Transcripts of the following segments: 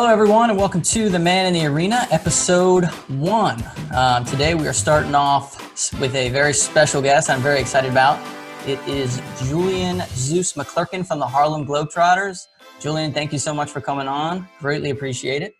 Hello, everyone, and welcome to The Man in the Arena, episode one. Um, today, we are starting off with a very special guest I'm very excited about. It is Julian Zeus McClurkin from the Harlem Globetrotters. Julian, thank you so much for coming on. Greatly appreciate it.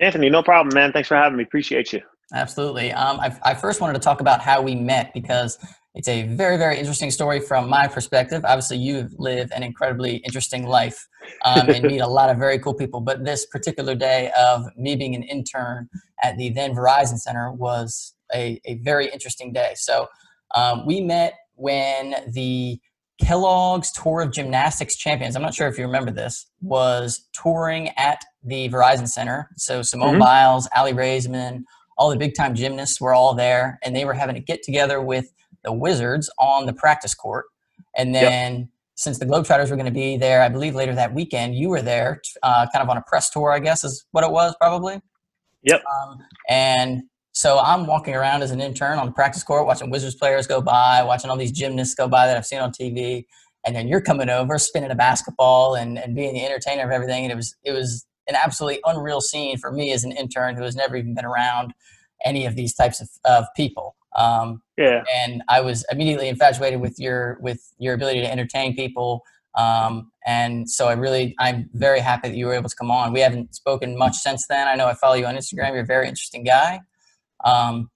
Anthony, no problem, man. Thanks for having me. Appreciate you. Absolutely. Um, I, I first wanted to talk about how we met because it's a very, very interesting story from my perspective. Obviously, you live an incredibly interesting life um, and meet a lot of very cool people. But this particular day of me being an intern at the then Verizon Center was a, a very interesting day. So um, we met when the Kellogg's Tour of Gymnastics Champions, I'm not sure if you remember this, was touring at the Verizon Center. So Simone mm-hmm. Biles, Aly Raisman, all the big time gymnasts were all there, and they were having a get together with the Wizards on the practice court. And then yep. since the Globetrotters were going to be there, I believe later that weekend, you were there, uh, kind of on a press tour, I guess is what it was probably. Yep. Um, and so I'm walking around as an intern on the practice court, watching Wizards players go by, watching all these gymnasts go by that I've seen on TV. And then you're coming over, spinning a basketball and, and being the entertainer of everything. And it was it was an absolutely unreal scene for me as an intern who has never even been around any of these types of, of people. Um, yeah. And I was immediately infatuated with your with your ability to entertain people. Um, and so I really I'm very happy that you were able to come on. We haven't spoken much since then. I know I follow you on Instagram. You're a very interesting guy. Um,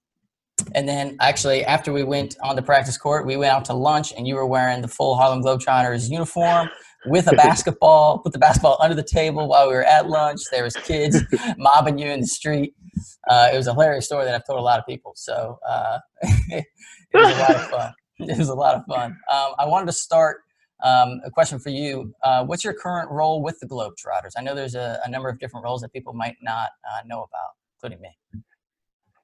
and then actually after we went on the practice court, we went out to lunch and you were wearing the full Harlem Globetrotters uniform with a basketball, put the basketball under the table while we were at lunch. There was kids mobbing you in the street. Uh, it was a hilarious story that I've told a lot of people. So uh, it was a lot of fun. It was a lot of fun. Um, I wanted to start um, a question for you. Uh, what's your current role with the Globetrotters? I know there's a, a number of different roles that people might not uh, know about, including me.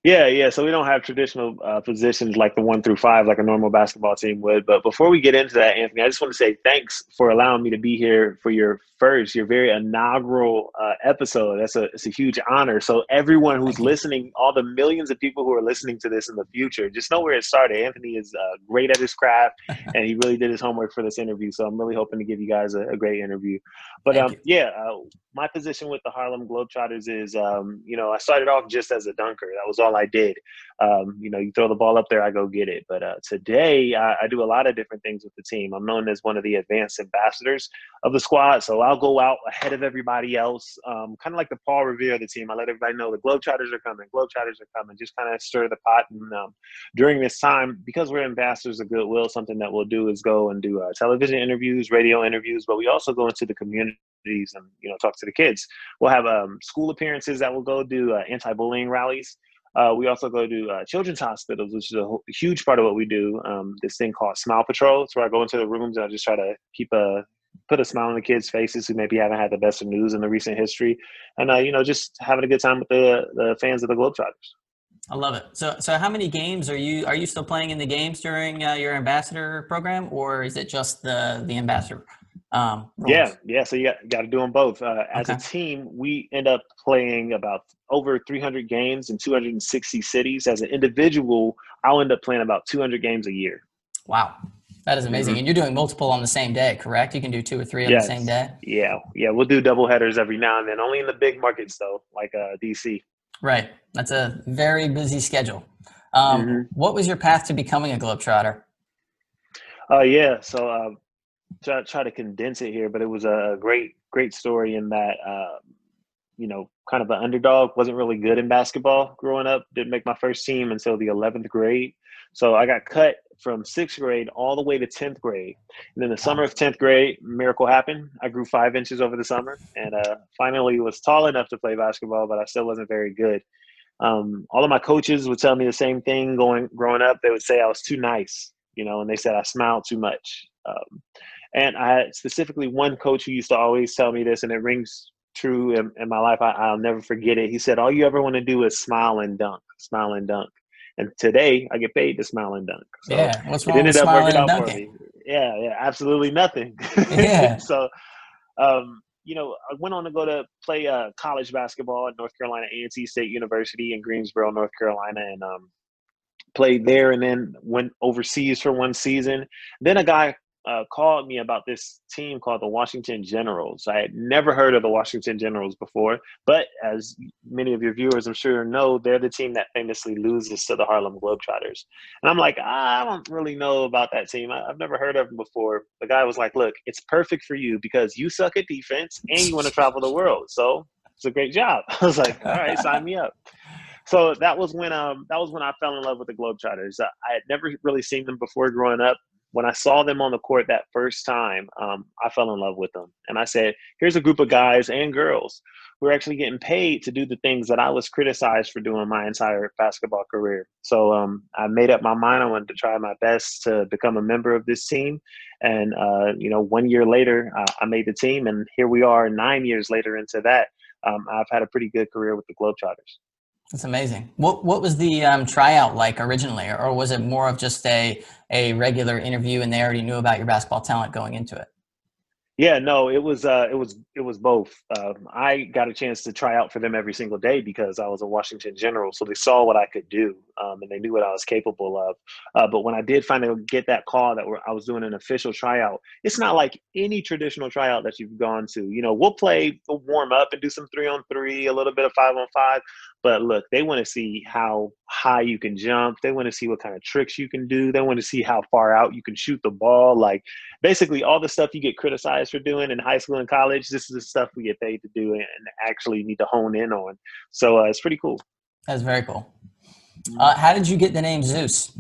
Yeah, yeah. So we don't have traditional uh, positions like the one through five, like a normal basketball team would. But before we get into that, Anthony, I just want to say thanks for allowing me to be here for your first, your very inaugural uh, episode. That's a it's a huge honor. So everyone who's listening, all the millions of people who are listening to this in the future, just know where it started. Anthony is uh, great at his craft, and he really did his homework for this interview. So I'm really hoping to give you guys a, a great interview. But um, yeah, uh, my position with the Harlem Globetrotters is, um, you know, I started off just as a dunker. That was all I did. Um, you know, you throw the ball up there, I go get it. But uh, today, I, I, do a lot of different things with the team. I'm known as one of the advanced ambassadors of the squad. So I'll go out ahead of everybody else, um, kind of like the Paul Revere of the team. I let everybody know the Globetrotters are coming, Globetrotters are coming, just kind of stir the pot. And um, during this time, because we're ambassadors of goodwill, something that we'll do is go and do uh, television interviews, radio interviews, but we also go into the community and you know talk to the kids. We'll have um, school appearances that we'll go do uh, anti-bullying rallies. Uh, we also go to uh, children's hospitals, which is a huge part of what we do. Um, this thing called Smile Patrol. It's where I go into the rooms and I just try to keep a put a smile on the kids' faces who maybe haven't had the best of news in the recent history, and uh, you know just having a good time with the the fans of the Globetrotters. I love it. So, so how many games are you are you still playing in the games during uh, your ambassador program, or is it just the the ambassador um, yeah, yeah. So you got, got to do them both. Uh, as okay. a team, we end up playing about over 300 games in 260 cities. As an individual, I'll end up playing about 200 games a year. Wow, that is amazing. Mm-hmm. And you're doing multiple on the same day, correct? You can do two or three on yes. the same day. Yeah, yeah. We'll do double headers every now and then. Only in the big markets, though, like uh, DC. Right. That's a very busy schedule. Um, mm-hmm. What was your path to becoming a globetrotter? Uh, yeah. So uh, try, try to condense it here, but it was a great, great story in that, uh, you know, kind of an underdog, wasn't really good in basketball growing up, didn't make my first team until the 11th grade. So I got cut from sixth grade all the way to 10th grade. And then the summer of 10th grade, miracle happened. I grew five inches over the summer and uh, finally was tall enough to play basketball, but I still wasn't very good. Um, all of my coaches would tell me the same thing going growing up. They would say I was too nice, you know, and they said I smiled too much. Um, and I had specifically one coach who used to always tell me this, and it rings true in, in my life. I, will never forget it. He said, All you ever want to do is smile and dunk, smile and dunk. And today I get paid to smile and dunk. So yeah, what's wrong it ended with up working out dunking? for me. Yeah, yeah, absolutely nothing. Yeah. so, um, you know, I went on to go to play uh, college basketball at North Carolina A&T State University in Greensboro, North Carolina, and um, played there. And then went overseas for one season. Then a guy uh, called me about this team called the Washington Generals. I had never heard of the Washington Generals before, but as many of your viewers, I'm sure know, they're the team that famously loses to the Harlem Globetrotters. And I'm like, I don't really know about that team. I, have never heard of them before. The guy was like, Look, it's perfect for you because you suck at defense and you want to travel the world. So it's a great job. I was like, All right, sign me up so that was when um that was when I fell in love with the Globetrotters. I had never really seen them before growing up when I saw them on the court that first time, um, I fell in love with them. And I said, here's a group of guys and girls who are actually getting paid to do the things that I was criticized for doing my entire basketball career. So um, I made up my mind. I wanted to try my best to become a member of this team. And, uh, you know, one year later, uh, I made the team. And here we are nine years later into that. Um, I've had a pretty good career with the Globetrotters. That's amazing. What what was the um, tryout like originally, or was it more of just a a regular interview and they already knew about your basketball talent going into it? Yeah, no, it was uh, it was it was both. Um, I got a chance to try out for them every single day because I was a Washington General, so they saw what I could do um, and they knew what I was capable of. Uh, but when I did finally get that call that I was doing an official tryout, it's not like any traditional tryout that you've gone to. You know, we'll play warm up and do some three on three, a little bit of five on five, but look, they want to see how high you can jump. They want to see what kind of tricks you can do. They want to see how far out you can shoot the ball. Like basically all the stuff you get criticized for doing in high school and college, this is the stuff we get paid to do and actually need to hone in on. So uh, it's pretty cool. That's very cool. Uh, how did you get the name Zeus?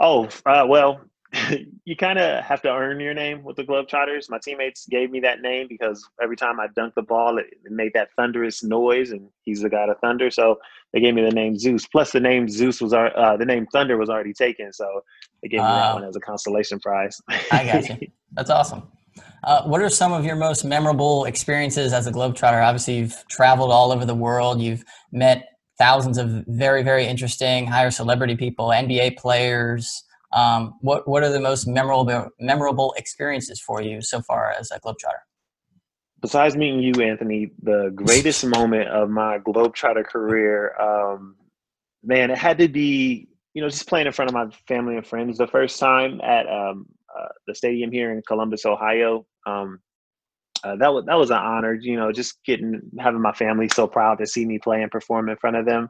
Oh, uh, well, you kind of have to earn your name with the Globetrotters. My teammates gave me that name because every time I dunked the ball, it, it made that thunderous noise, and he's the god of thunder. So they gave me the name Zeus. Plus, the name Zeus was uh, the name Thunder was already taken, so they gave me uh, that one as a consolation prize. I got you. That's awesome. Uh, what are some of your most memorable experiences as a Globetrotter? Obviously, you've traveled all over the world. You've met thousands of very, very interesting, higher celebrity people, NBA players. Um, what what are the most memorable memorable experiences for you so far as a globetrotter? Besides meeting you, Anthony, the greatest moment of my globetrotter career, um, man, it had to be you know just playing in front of my family and friends the first time at um, uh, the stadium here in Columbus, Ohio. Um, uh, that was that was an honor, you know, just getting having my family so proud to see me play and perform in front of them.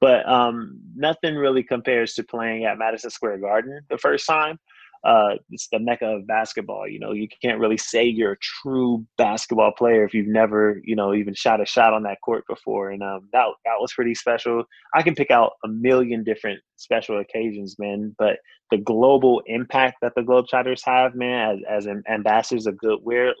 But um, nothing really compares to playing at Madison Square Garden the first time. Uh, it's the mecca of basketball. You know, you can't really say you're a true basketball player if you've never, you know, even shot a shot on that court before. And um, that that was pretty special. I can pick out a million different special occasions, man. But the global impact that the Globetrotters have, man, as, as ambassadors of goodwill,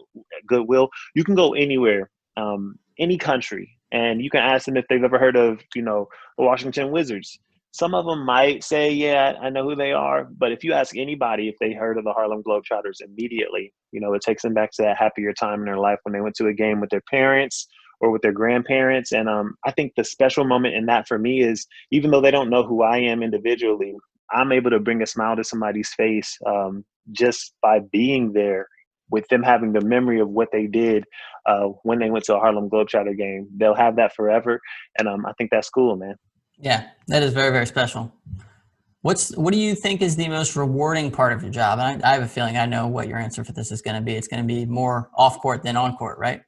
goodwill, you can go anywhere, um, any country, and you can ask them if they've ever heard of, you know, the Washington Wizards. Some of them might say, "Yeah, I know who they are," but if you ask anybody if they heard of the Harlem Globetrotters, immediately, you know, it takes them back to that happier time in their life when they went to a game with their parents or with their grandparents. And um, I think the special moment in that for me is even though they don't know who I am individually, I'm able to bring a smile to somebody's face um, just by being there with them having the memory of what they did uh, when they went to a Harlem Globetrotter game. They'll have that forever, and um, I think that's cool, man. Yeah, that is very very special. What's what do you think is the most rewarding part of your job? I, I have a feeling I know what your answer for this is going to be. It's going to be more off court than on court, right?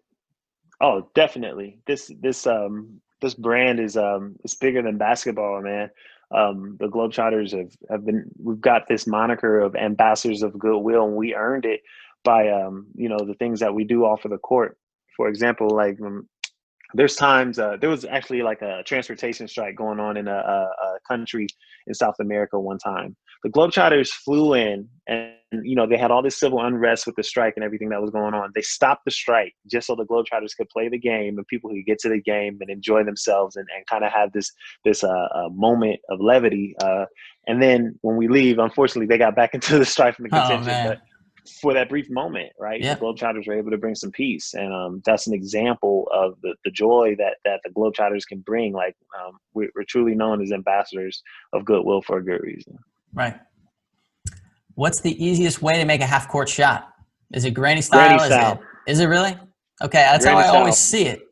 Oh, definitely. This this um this brand is um it's bigger than basketball, man. Um, the Globetrotters have, have been we've got this moniker of ambassadors of goodwill, and we earned it by um, you know the things that we do off of the court. For example, like um, there's times uh, there was actually like a transportation strike going on in a, a, a, country in South America one time. The Globetrotters flew in, and you know they had all this civil unrest with the strike and everything that was going on. They stopped the strike just so the Globetrotters could play the game and people could get to the game and enjoy themselves and, and kind of have this this uh, uh, moment of levity. Uh, and then when we leave, unfortunately, they got back into the strife and the oh, contention. Oh, for that brief moment, right? Yeah. The Globetrotters were able to bring some peace, and um, that's an example of the, the joy that that the Globetrotters can bring. Like um, we're, we're truly known as ambassadors of goodwill for a good reason. Right. What's the easiest way to make a half court shot? Is it granny style? Granny style. Is, it, is it really? Okay, that's granny how I style. always see it.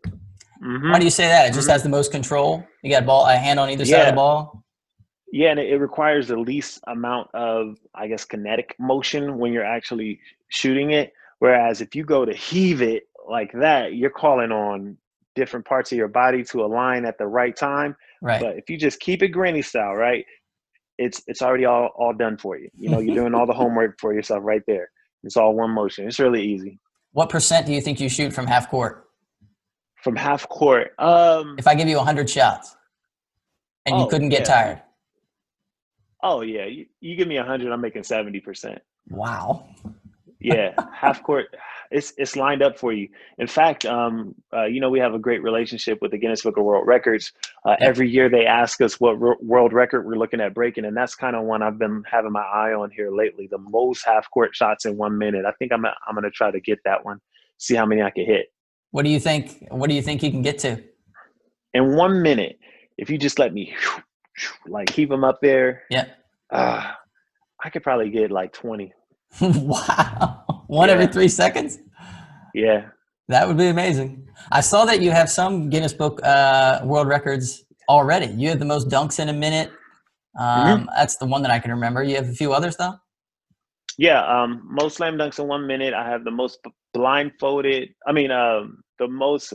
Mm-hmm. Why do you say that? It just mm-hmm. has the most control. You got a ball, a hand on either yeah. side of the ball. Yeah, and it, it requires the least amount of, I guess, kinetic motion when you're actually shooting it. Whereas if you go to heave it like that, you're calling on different parts of your body to align at the right time. Right. But if you just keep it granny style, right, it's it's already all all done for you. You know, you're doing all the homework for yourself right there. It's all one motion. It's really easy. What percent do you think you shoot from half court? From half court, um, If I give you 100 shots and you Oh, couldn't get yeah. tired. Oh yeah, you, you give me a hundred, I'm making seventy percent. Wow. Yeah, half court. It's it's lined up for you. In fact, um, uh, you know we have a great relationship with the Guinness Book of World Records. Uh, Every year they ask us what ro- world record we're looking at breaking, and that's kind of one I've been having my eye on here lately. The most half court shots in one minute. I think I'm I'm gonna try to get that one. See how many I can hit What do you think? What do you think you can get to? in one minute. If you just let me like keep them up there, Yeah. uh, I could probably get like twenty. wow. One every three seconds? Yeah. That would be amazing. I saw that you have some Guinness Book uh, World Records already. You had the most dunks in a minute. Um, Mm-hmm. That's the one that I can remember. You have a few others though. Yeah, um, most slam dunks in one minute. I have the most blindfolded. I mean, um, the most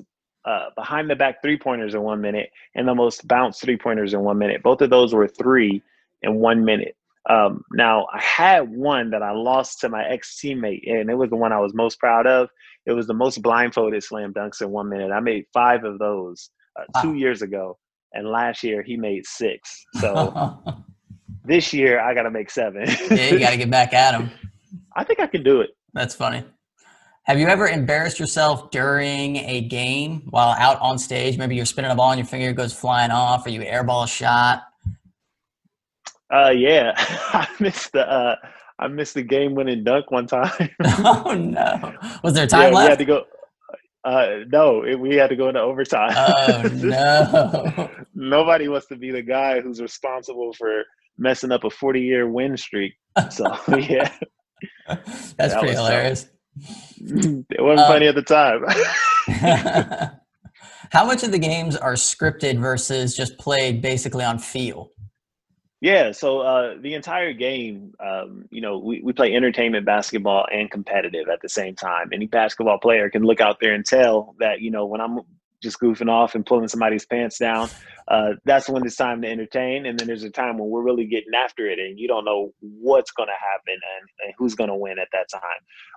uh, behind the back three pointers in one minute, and the most bounce three pointers in one minute. Both of those were three in one minute. Um, now I had one that I lost to my ex teammate, and it was the one I was most proud of. It was the most blindfolded slam dunks in one minute. I made five of those uh, Wow. two years ago, and last year he made six. So this year I got to make seven. yeah, you got to get back at him. I think I can do it. That's funny. Have you ever embarrassed yourself during a game while out on stage? Maybe you're spinning a ball and your finger goes flying off, or you airball a shot. Uh, yeah, I missed the uh, I missed the game winning dunk one time. oh no! Was there yeah, time we had to go. Uh, no, it, we had to go into overtime. Oh no! Nobody wants to be the guy who's responsible for messing up a forty-year win streak. So yeah, That's That pretty hilarious. tough. It wasn't funny at the time. How much of the games are scripted versus just played basically on feel? Yeah, so uh, the entire game, um, you know, we, we play entertainment basketball and competitive at the same time. Any basketball player can look out there and tell that, you know, when I'm just goofing off and pulling somebody's pants down, uh, that's when it's time to entertain. And then there's a time when we're really getting after it and you don't know what's going to happen and, and who's going to win at that time.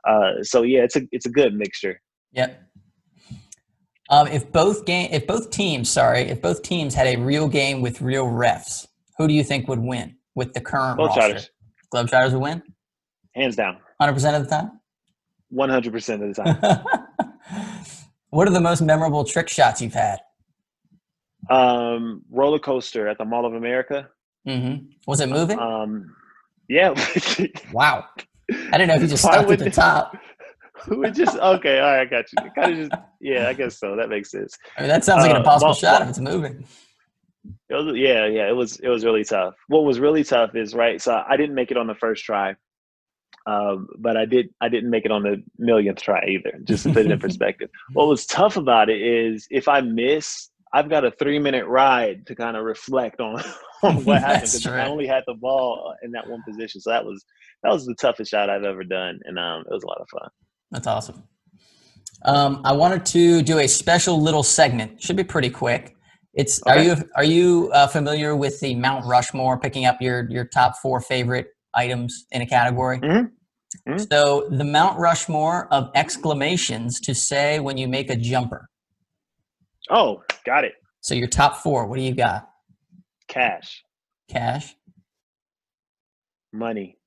Uh, so, yeah, it's a, it's a good mixture. Yep. Um, if both game, if both teams, sorry, if both teams had a real game with real refs, who do you think would win with the current Both roster? Globetrotters, Globetrotters would win, hands down, hundred percent of the time. 100% of the time. what are the most memorable trick shots you've had? um, roller coaster at the Mall of America. hmm Was it moving? Um, yeah. wow. I didn't know if you just stuck at the top. Would just okay? All right, I got you. Kind of just yeah, I guess so. That makes sense. I mean, that sounds like an Uh, impossible well- shot if it's moving. It was, yeah, yeah. It was it was really tough. What was really tough is right. So I didn't make it on the first try, um, but I did. I didn't make it on the millionth try either. Just to put it in perspective. What was tough about it is if I miss, I've got a three minute ride to kind of reflect on on what happened. because true. I only had the ball in that one position, so that was that was the toughest shot I've ever done, and um, it was a lot of fun. That's awesome. Um, I wanted to do a special little segment. Should be pretty quick. It's are you are you uh, familiar with the Mount Rushmore? Picking up your your top four favorite items in a category. Mhm. Mhm. So the Mount Rushmore of exclamations to say when you make a jumper. Oh, got it. So your top four. What do you got? Cash, Cash, money,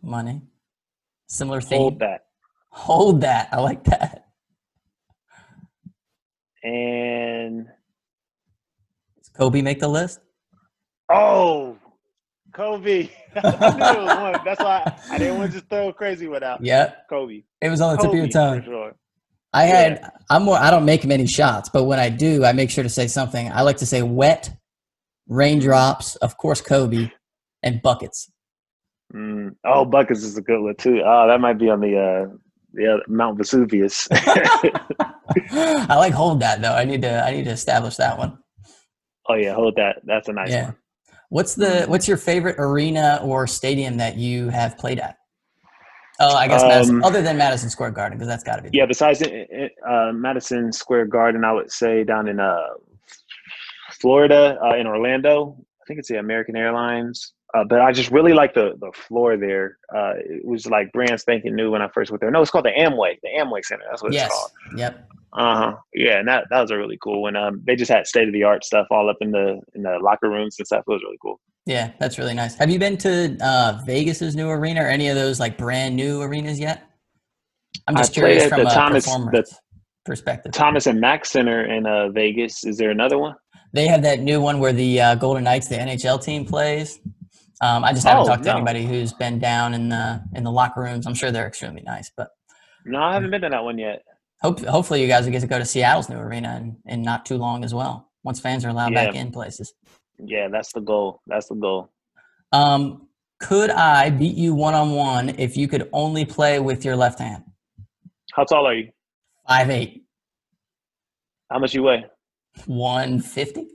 money. Similar thing. hold that. Hold that. I like that. and Does Kobe make the list? oh, Kobe. I knew it was one. That's why I didn't want to just throw crazy without. Yeah, Kobe. it was on the tip of your tongue. sure. I Yeah. had I'm more I don't make many shots, but when I do, I make sure to say something. I like to say wet, raindrops, of course Kobe, and buckets. Mm. Oh, buckets is a good one too. Oh, that might be on the uh, the other, Mount Vesuvius. I like hold that though. I need to I need to establish that one. oh yeah, hold that. That's a nice yeah. one. What's the what's your favorite arena or stadium that you have played at? Oh, I guess Madison, Um, other than Madison Square Garden, because that's got to be. Yeah, besides uh, Madison Square Garden, I would say down in uh, Florida, uh, in Orlando. I think it's the American Airlines. Uh, but I just really like the the floor there. Uh, it was like brand spanking new when I first went there. No, it's called the Amway, the Amway Center. That's what Yes. it's called. Yep. Uh huh. Yeah, and that that was a really cool one. Um, they just had state of the art stuff all up in the in the locker rooms and stuff. It was really cool. Yeah, that's really nice. Have you been to uh, Vegas's new arena or any of those like brand new arenas yet? I'm just played curious from the a Thomas- performance the- perspective. Thomas and Mack Center in uh, Vegas. Is there another one? They have that new one where the uh, Golden Knights, the NHL team, plays. Um, I just haven't Oh, talked to no. anybody who's been down in the in the locker rooms. I'm sure they're extremely nice, but No, I haven't been to that one yet. Hope hopefully you guys will get to go to Seattle's new arena in, in not too long as well. Once fans are allowed back in places. Yeah, that's the goal. That's the goal. Um, could I beat you one on one if you could only play with your left hand? How tall are you? Five eight, How much you weigh? one fifty.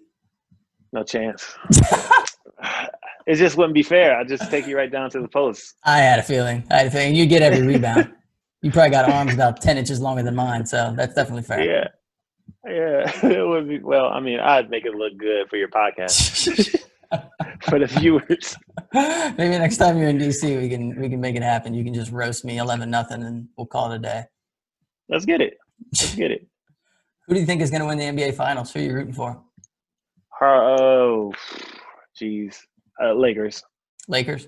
No chance. it just wouldn't be fair. I'd just take you right down to the post. I had a feeling. I had a feeling you get every rebound. you probably got arms about ten inches longer than mine, so that's definitely fair. Yeah. Yeah. It would be well, I mean, I'd make it look good for your podcast. for the viewers. Maybe next time you're in DC, we can we can make it happen. You can just roast me eleven nothing, and we'll call it a day. Let's get it. Let's get it. Who do you think is going to win the NBA Finals? Who are you rooting for? Oh, jeez. Uh, Lakers. Lakers.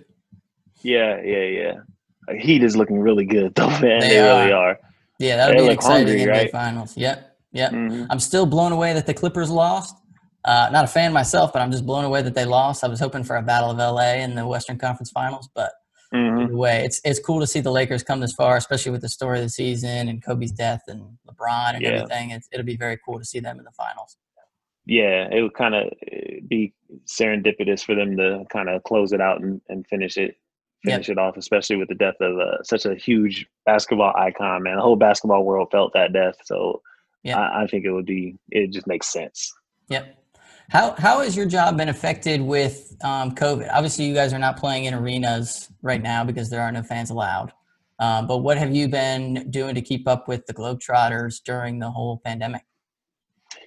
Yeah, yeah, yeah. Heat is looking really good, though, man. They They, really are. are. Yeah, that would be exciting hungry, NBA right? Finals. Yep, yep. Mhm. I'm still blown away that the Clippers lost. Uh, not a fan myself, but I'm just blown away that they lost. I was hoping for a battle of LA in the Western Conference Finals, but Mhm. either way, it's it's cool to see the Lakers come this far, especially with the story of the season and Kobe's death and LeBron and Yeah. everything. It's, it'll be very cool to see them in the finals. Yeah, it would kind of be serendipitous for them to kind of close it out and, and finish it, Yep. finish it off, especially with the death of uh, such a huge basketball icon. Man, the whole basketball world felt that death, so Yep. I, I think it would be. It just makes sense. Yep. How how has your job been affected with um, COVID? Obviously, you guys are not playing in arenas right now because there are no fans allowed. Um, but what have you been doing to keep up with the Globetrotters during the whole pandemic?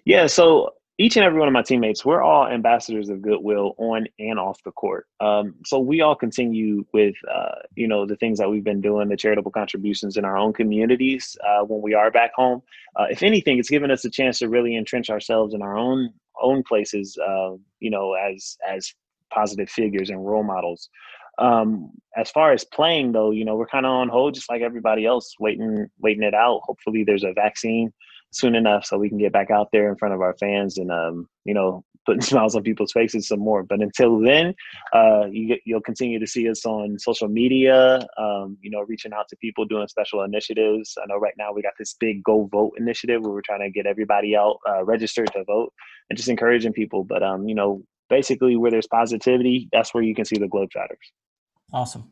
Yeah, so each and every one of my teammates, we're all ambassadors of goodwill on and off the court. Um, so we all continue with, uh, you know, the things that we've been doing, the charitable contributions in our own communities uh, when we are back home. Uh, if anything, it's given us a chance to really entrench ourselves in our own own places, uh, you know, as as positive figures and role models. Um, as far as playing, though, you know, we're kind of on hold, just like everybody else, waiting waiting it out. Hopefully, there's a vaccine soon enough so we can get back out there in front of our fans and um, you know putting smiles on people's faces some more. But until then uh, you, you'll continue to see us on social media um, you know reaching out to people doing special initiatives. I know right now we got this big go vote initiative where we're trying to get everybody out uh, registered to vote and just encouraging people. But um, you know basically where there's positivity that's where you can see the globetrotters Awesome.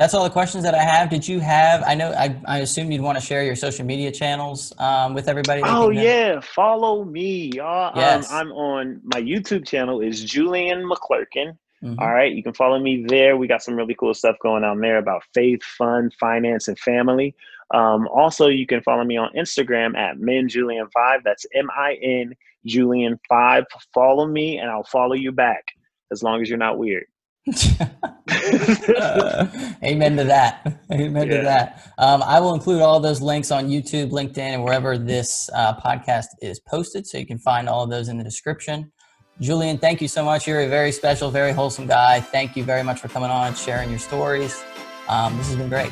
That's all the questions that I have. Did you have? I know. I, I assume you'd want to share your social media channels um, with everybody. Oh uh, yeah, follow me, y'all. Yes. Um, I'm on my YouTube channel is Julian McClurkin. mhm. All right, you can follow me there. We got some really cool stuff going on there about faith, fun, finance, and family. Um, also, you can follow me on Instagram at minjulian5. That's M I N Julian5. Follow me, and I'll follow you back as long as you're not weird. Uh, amen to that. Amen to that. Um, I will include all those links on YouTube, LinkedIn, and wherever this uh, podcast is posted, so you can find all of those in the description. Julian, thank you so much. You're a very special, very wholesome guy. Thank you very much for coming on and sharing your stories. Um, this has been great.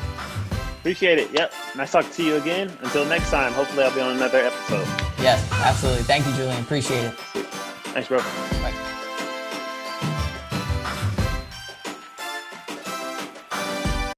Appreciate it. Yep. Nice talking to you again. Until next time, hopefully, I'll be on another episode. Yes, absolutely. Thank you, Julian. Appreciate it. Thanks, bro. Bye.